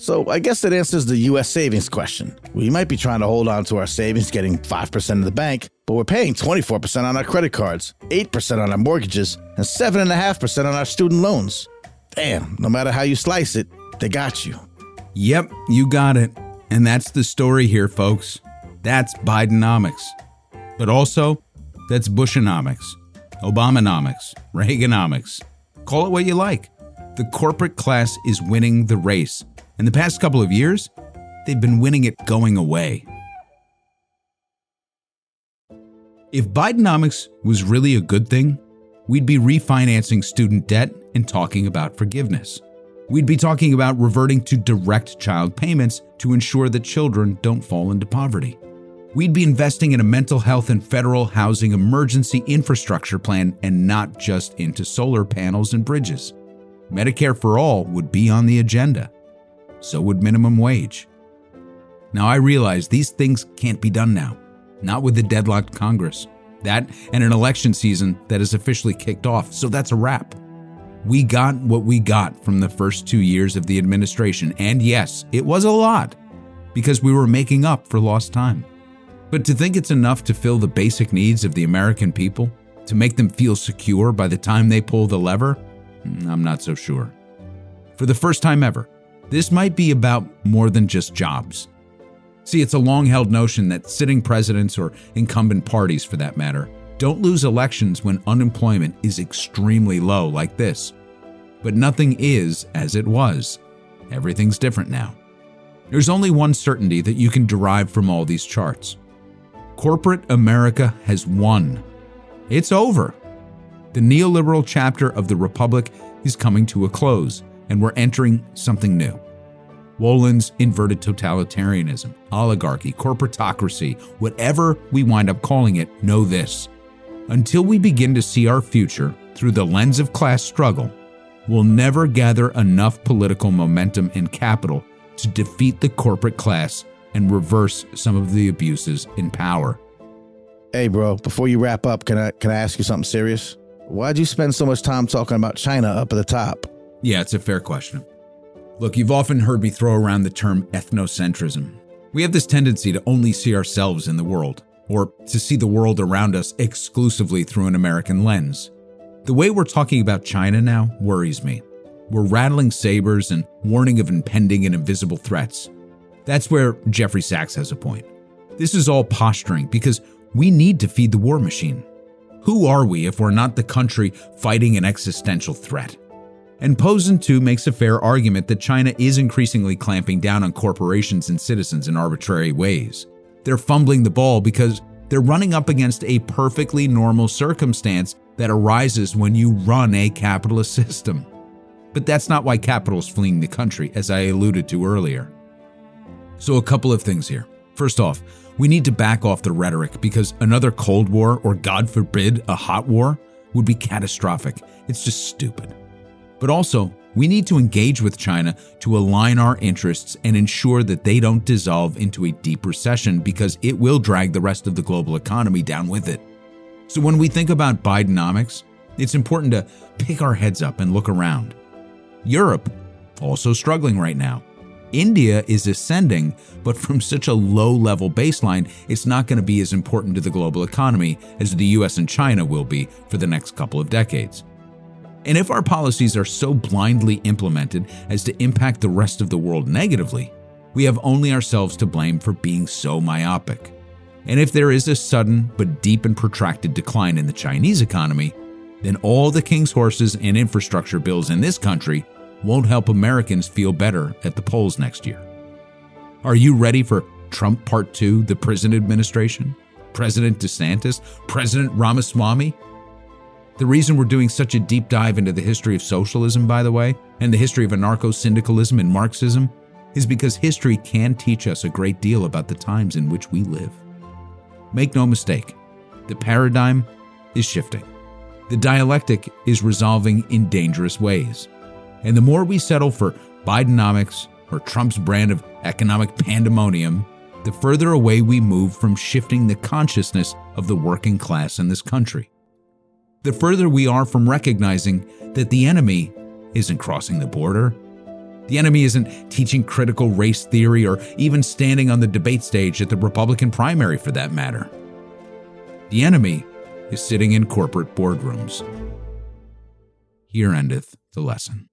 So I guess that answers the US savings question. We might be trying to hold on to our savings getting 5% in the bank, but we're paying 24% on our credit cards, 8% on our mortgages, and 7.5% on our student loans. Damn, no matter how you slice it, they got you. Yep, you got it. And that's the story here, folks. That's Bidenomics. But also, that's Bushonomics, Obamanomics, Reaganomics. Call it what you like. The corporate class is winning the race in the past couple of years, they've been winning it going away. If Bidenomics was really a good thing, we'd be refinancing student debt and talking about forgiveness. We'd be talking about reverting to direct child payments to ensure that children don't fall into poverty. We'd be investing in a mental health and federal housing emergency infrastructure plan and not just into solar panels and bridges. Medicare for all would be on the agenda so would minimum wage. Now, I realize these things can't be done now, not with the deadlocked Congress. That and an election season that is officially kicked off, so that's a wrap. We got what we got from the first two years of the administration, and yes, it was a lot, because we were making up for lost time. But to think it's enough to fill the basic needs of the American people, to make them feel secure by the time they pull the lever, I'm not so sure. For the first time ever, this might be about more than just jobs. See, it's a long held notion that sitting presidents, or incumbent parties for that matter, don't lose elections when unemployment is extremely low like this. But nothing is as it was. Everything's different now. There's only one certainty that you can derive from all these charts corporate America has won. It's over. The neoliberal chapter of the Republic is coming to a close and we're entering something new. Wolin's inverted totalitarianism, oligarchy, corporatocracy, whatever we wind up calling it, know this. Until we begin to see our future through the lens of class struggle, we'll never gather enough political momentum and capital to defeat the corporate class and reverse some of the abuses in power. Hey, bro, before you wrap up, can I can I ask you something serious? Why'd you spend so much time talking about China up at the top? Yeah, it's a fair question. Look, you've often heard me throw around the term ethnocentrism. We have this tendency to only see ourselves in the world, or to see the world around us exclusively through an American lens. The way we're talking about China now worries me. We're rattling sabers and warning of impending and invisible threats. That's where Jeffrey Sachs has a point. This is all posturing because we need to feed the war machine. Who are we if we're not the country fighting an existential threat? And Posen too makes a fair argument that China is increasingly clamping down on corporations and citizens in arbitrary ways. They're fumbling the ball because they're running up against a perfectly normal circumstance that arises when you run a capitalist system. But that's not why capital is fleeing the country, as I alluded to earlier. So, a couple of things here. First off, we need to back off the rhetoric because another Cold War, or God forbid, a hot war, would be catastrophic. It's just stupid. But also, we need to engage with China to align our interests and ensure that they don't dissolve into a deep recession because it will drag the rest of the global economy down with it. So when we think about Bidenomics, it's important to pick our heads up and look around. Europe, also struggling right now. India is ascending, but from such a low level baseline, it's not going to be as important to the global economy as the US and China will be for the next couple of decades. And if our policies are so blindly implemented as to impact the rest of the world negatively, we have only ourselves to blame for being so myopic. And if there is a sudden but deep and protracted decline in the Chinese economy, then all the king's horses and infrastructure bills in this country won't help Americans feel better at the polls next year. Are you ready for Trump Part 2, the prison administration? President DeSantis? President Ramaswamy? The reason we're doing such a deep dive into the history of socialism, by the way, and the history of anarcho syndicalism and Marxism, is because history can teach us a great deal about the times in which we live. Make no mistake, the paradigm is shifting. The dialectic is resolving in dangerous ways. And the more we settle for Bidenomics or Trump's brand of economic pandemonium, the further away we move from shifting the consciousness of the working class in this country. The further we are from recognizing that the enemy isn't crossing the border, the enemy isn't teaching critical race theory or even standing on the debate stage at the Republican primary for that matter. The enemy is sitting in corporate boardrooms. Here endeth the lesson.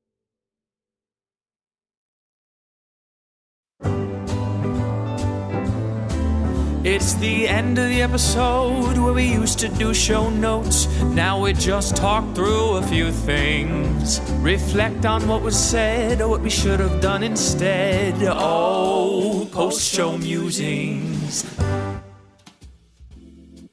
It's the end of the episode where we used to do show notes. Now we just talk through a few things. Reflect on what was said or what we should have done instead. Oh, post show musings.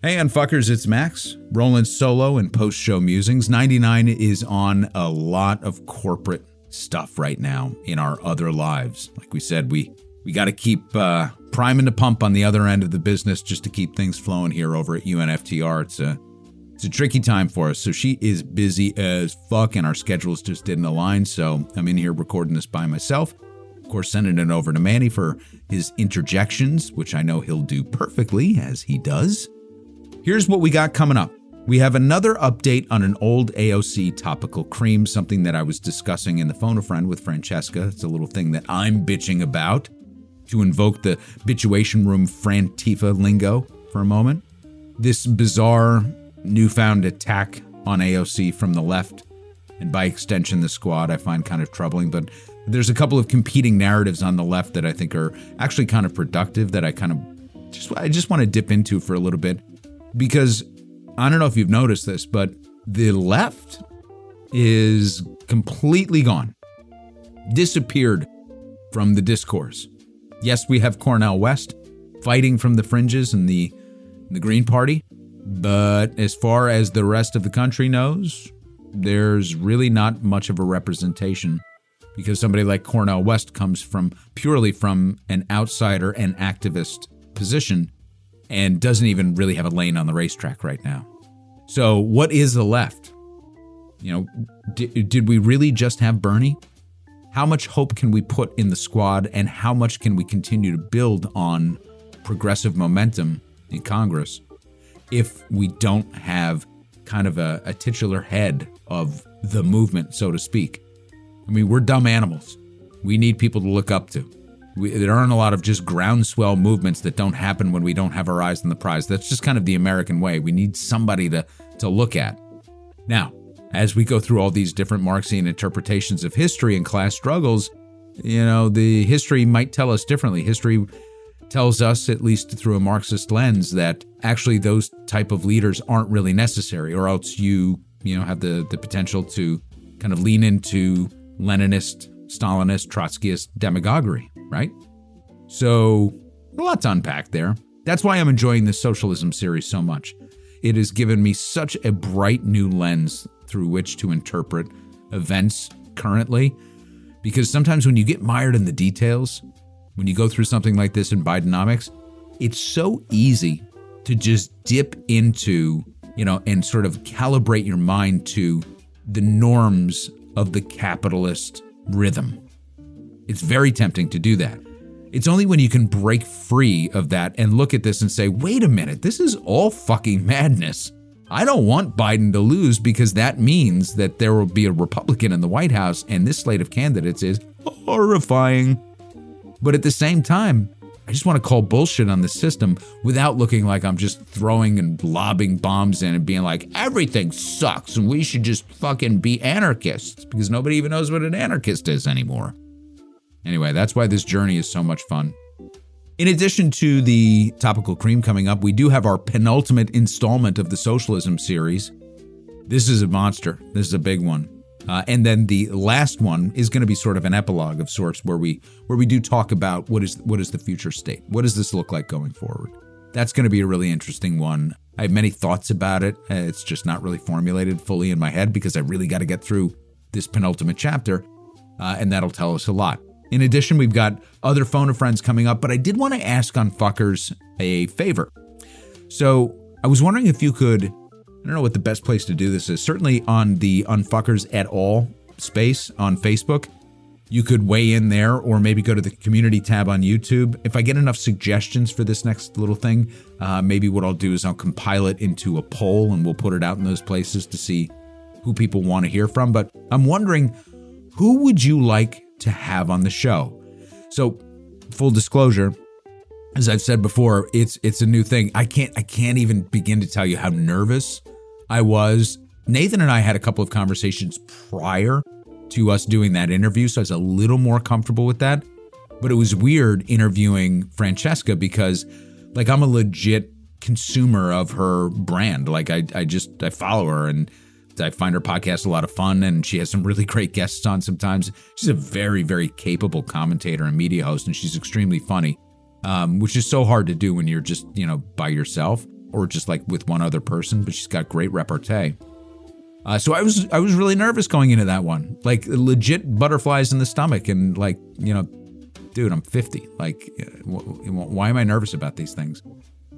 Hey, unfuckers, it's Max. Roland solo and post show musings. 99 is on a lot of corporate stuff right now in our other lives. Like we said, we we got to keep uh, priming the pump on the other end of the business just to keep things flowing here over at UNFTR. It's a it's a tricky time for us. So she is busy as fuck, and our schedules just didn't align. So I'm in here recording this by myself. Of course, sending it over to Manny for his interjections, which I know he'll do perfectly as he does. Here's what we got coming up. We have another update on an old AOC topical cream, something that I was discussing in the phone a friend with Francesca. It's a little thing that I'm bitching about to invoke the bituation room Frantifa lingo for a moment. This bizarre newfound attack on AOC from the left, and by extension the squad, I find kind of troubling, but there's a couple of competing narratives on the left that I think are actually kind of productive that I kind of just I just want to dip into for a little bit because I don't know if you've noticed this, but the left is completely gone, disappeared from the discourse. Yes, we have Cornel West fighting from the fringes and the the Green Party, but as far as the rest of the country knows, there's really not much of a representation because somebody like Cornel West comes from purely from an outsider and activist position and doesn't even really have a lane on the racetrack right now. So, what is the left? You know, did, did we really just have Bernie? How much hope can we put in the squad, and how much can we continue to build on progressive momentum in Congress if we don't have kind of a, a titular head of the movement, so to speak? I mean, we're dumb animals. We need people to look up to. We, there aren't a lot of just groundswell movements that don't happen when we don't have our eyes on the prize. That's just kind of the American way. We need somebody to, to look at. Now, as we go through all these different Marxian interpretations of history and class struggles, you know, the history might tell us differently. History tells us, at least through a Marxist lens, that actually those type of leaders aren't really necessary, or else you, you know, have the, the potential to kind of lean into Leninist, Stalinist, Trotskyist demagoguery right? So, a lot to unpack there. That's why I'm enjoying this socialism series so much. It has given me such a bright new lens through which to interpret events currently. Because sometimes when you get mired in the details, when you go through something like this in Bidenomics, it's so easy to just dip into, you know, and sort of calibrate your mind to the norms of the capitalist rhythm. It's very tempting to do that. It's only when you can break free of that and look at this and say, wait a minute, this is all fucking madness. I don't want Biden to lose because that means that there will be a Republican in the White House and this slate of candidates is horrifying. But at the same time, I just want to call bullshit on the system without looking like I'm just throwing and lobbing bombs in and being like, everything sucks and we should just fucking be anarchists because nobody even knows what an anarchist is anymore. Anyway, that's why this journey is so much fun. In addition to the topical cream coming up, we do have our penultimate installment of the socialism series. This is a monster. This is a big one. Uh, and then the last one is going to be sort of an epilogue of sorts, where we where we do talk about what is what is the future state. What does this look like going forward? That's going to be a really interesting one. I have many thoughts about it. Uh, it's just not really formulated fully in my head because I really got to get through this penultimate chapter, uh, and that'll tell us a lot. In addition, we've got other phone of friends coming up, but I did want to ask on fuckers a favor. So I was wondering if you could I don't know what the best place to do this is. Certainly on the Unfuckers at All space on Facebook, you could weigh in there or maybe go to the community tab on YouTube. If I get enough suggestions for this next little thing, uh, maybe what I'll do is I'll compile it into a poll and we'll put it out in those places to see who people want to hear from. But I'm wondering who would you like to have on the show? So, full disclosure, as I've said before, it's it's a new thing. I can't I can't even begin to tell you how nervous I was. Nathan and I had a couple of conversations prior to us doing that interview, so I was a little more comfortable with that. But it was weird interviewing Francesca because, like, I'm a legit consumer of her brand. Like, I, I just I follow her and I find her podcast a lot of fun, and she has some really great guests on sometimes. She's a very, very capable commentator and media host, and she's extremely funny, um, which is so hard to do when you're just, you know, by yourself or just like with one other person, but she's got great repartee. Uh, so I was I was really nervous going into that one, like legit butterflies in the stomach, and like you know, dude, I'm 50. Like, why am I nervous about these things?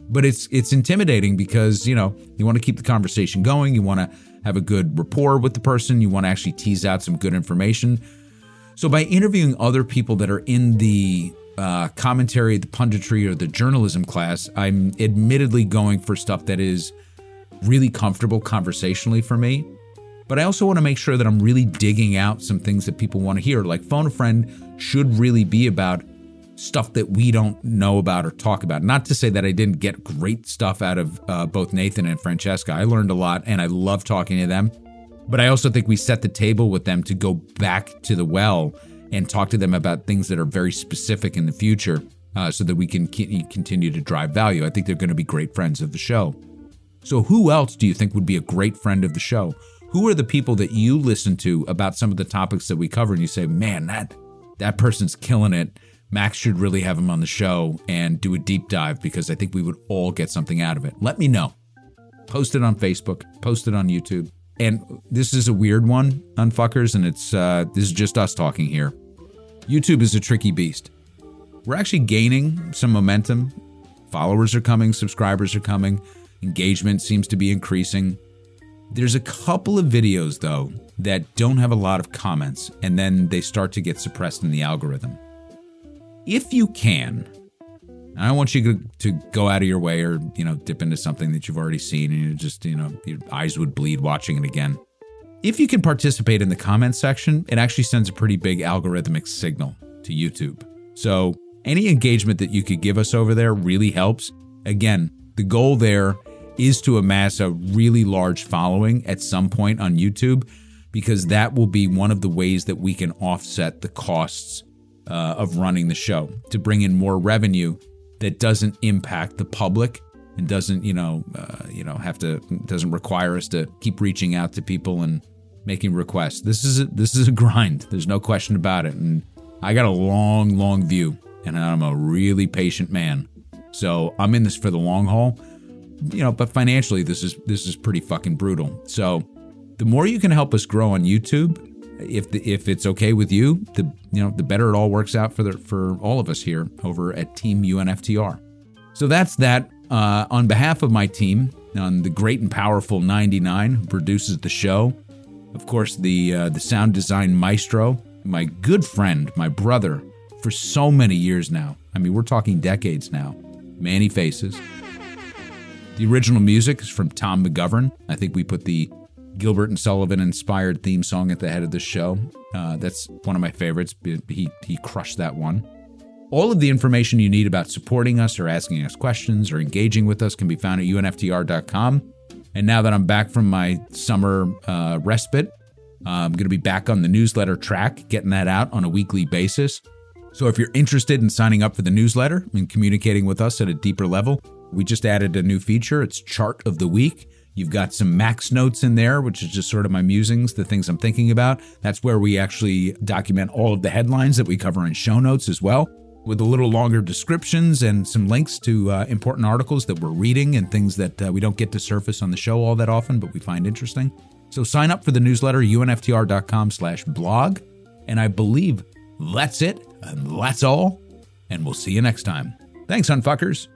But it's it's intimidating because you know you want to keep the conversation going, you want to have a good rapport with the person, you want to actually tease out some good information. So by interviewing other people that are in the uh, commentary, the punditry, or the journalism class, I'm admittedly going for stuff that is really comfortable conversationally for me. But I also want to make sure that I'm really digging out some things that people want to hear. Like Phone a Friend should really be about stuff that we don't know about or talk about. Not to say that I didn't get great stuff out of uh, both Nathan and Francesca. I learned a lot and I love talking to them. But I also think we set the table with them to go back to the well and talk to them about things that are very specific in the future uh, so that we can continue to drive value. I think they're going to be great friends of the show. So, who else do you think would be a great friend of the show? Who are the people that you listen to about some of the topics that we cover and you say, man, that, that person's killing it? Max should really have him on the show and do a deep dive because I think we would all get something out of it. Let me know. Post it on Facebook, post it on YouTube. And this is a weird one on fuckers, and it's uh, this is just us talking here. YouTube is a tricky beast. We're actually gaining some momentum. Followers are coming, subscribers are coming, engagement seems to be increasing. There's a couple of videos though that don't have a lot of comments, and then they start to get suppressed in the algorithm. If you can, I don't want you to go out of your way or, you know, dip into something that you've already seen and you just, you know, your eyes would bleed watching it again. If you can participate in the comments section, it actually sends a pretty big algorithmic signal to YouTube. So any engagement that you could give us over there really helps. Again, the goal there is to amass a really large following at some point on YouTube because that will be one of the ways that we can offset the costs uh, of running the show to bring in more revenue that doesn't impact the public and doesn't you know uh, you know have to doesn't require us to keep reaching out to people and making requests. This is a, this is a grind. There's no question about it. And I got a long, long view, and I'm a really patient man. So I'm in this for the long haul. You know, but financially, this is this is pretty fucking brutal. So the more you can help us grow on YouTube, if the, if it's okay with you, the you know the better it all works out for the for all of us here over at Team UNFTR. So that's that. Uh, on behalf of my team, on the great and powerful 99 who produces the show, of course the uh, the sound design maestro, my good friend, my brother, for so many years now. I mean, we're talking decades now. Manny Faces. The original music is from Tom McGovern. I think we put the Gilbert and Sullivan inspired theme song at the head of the show. Uh, that's one of my favorites. He, he crushed that one. All of the information you need about supporting us or asking us questions or engaging with us can be found at unftr.com. And now that I'm back from my summer uh, respite, I'm going to be back on the newsletter track, getting that out on a weekly basis. So if you're interested in signing up for the newsletter and communicating with us at a deeper level, we just added a new feature. It's Chart of the Week. You've got some max notes in there, which is just sort of my musings, the things I'm thinking about. That's where we actually document all of the headlines that we cover in show notes as well, with a little longer descriptions and some links to uh, important articles that we're reading and things that uh, we don't get to surface on the show all that often, but we find interesting. So sign up for the newsletter, unftr.com slash blog. And I believe that's it. And that's all. And we'll see you next time. Thanks, Unfuckers.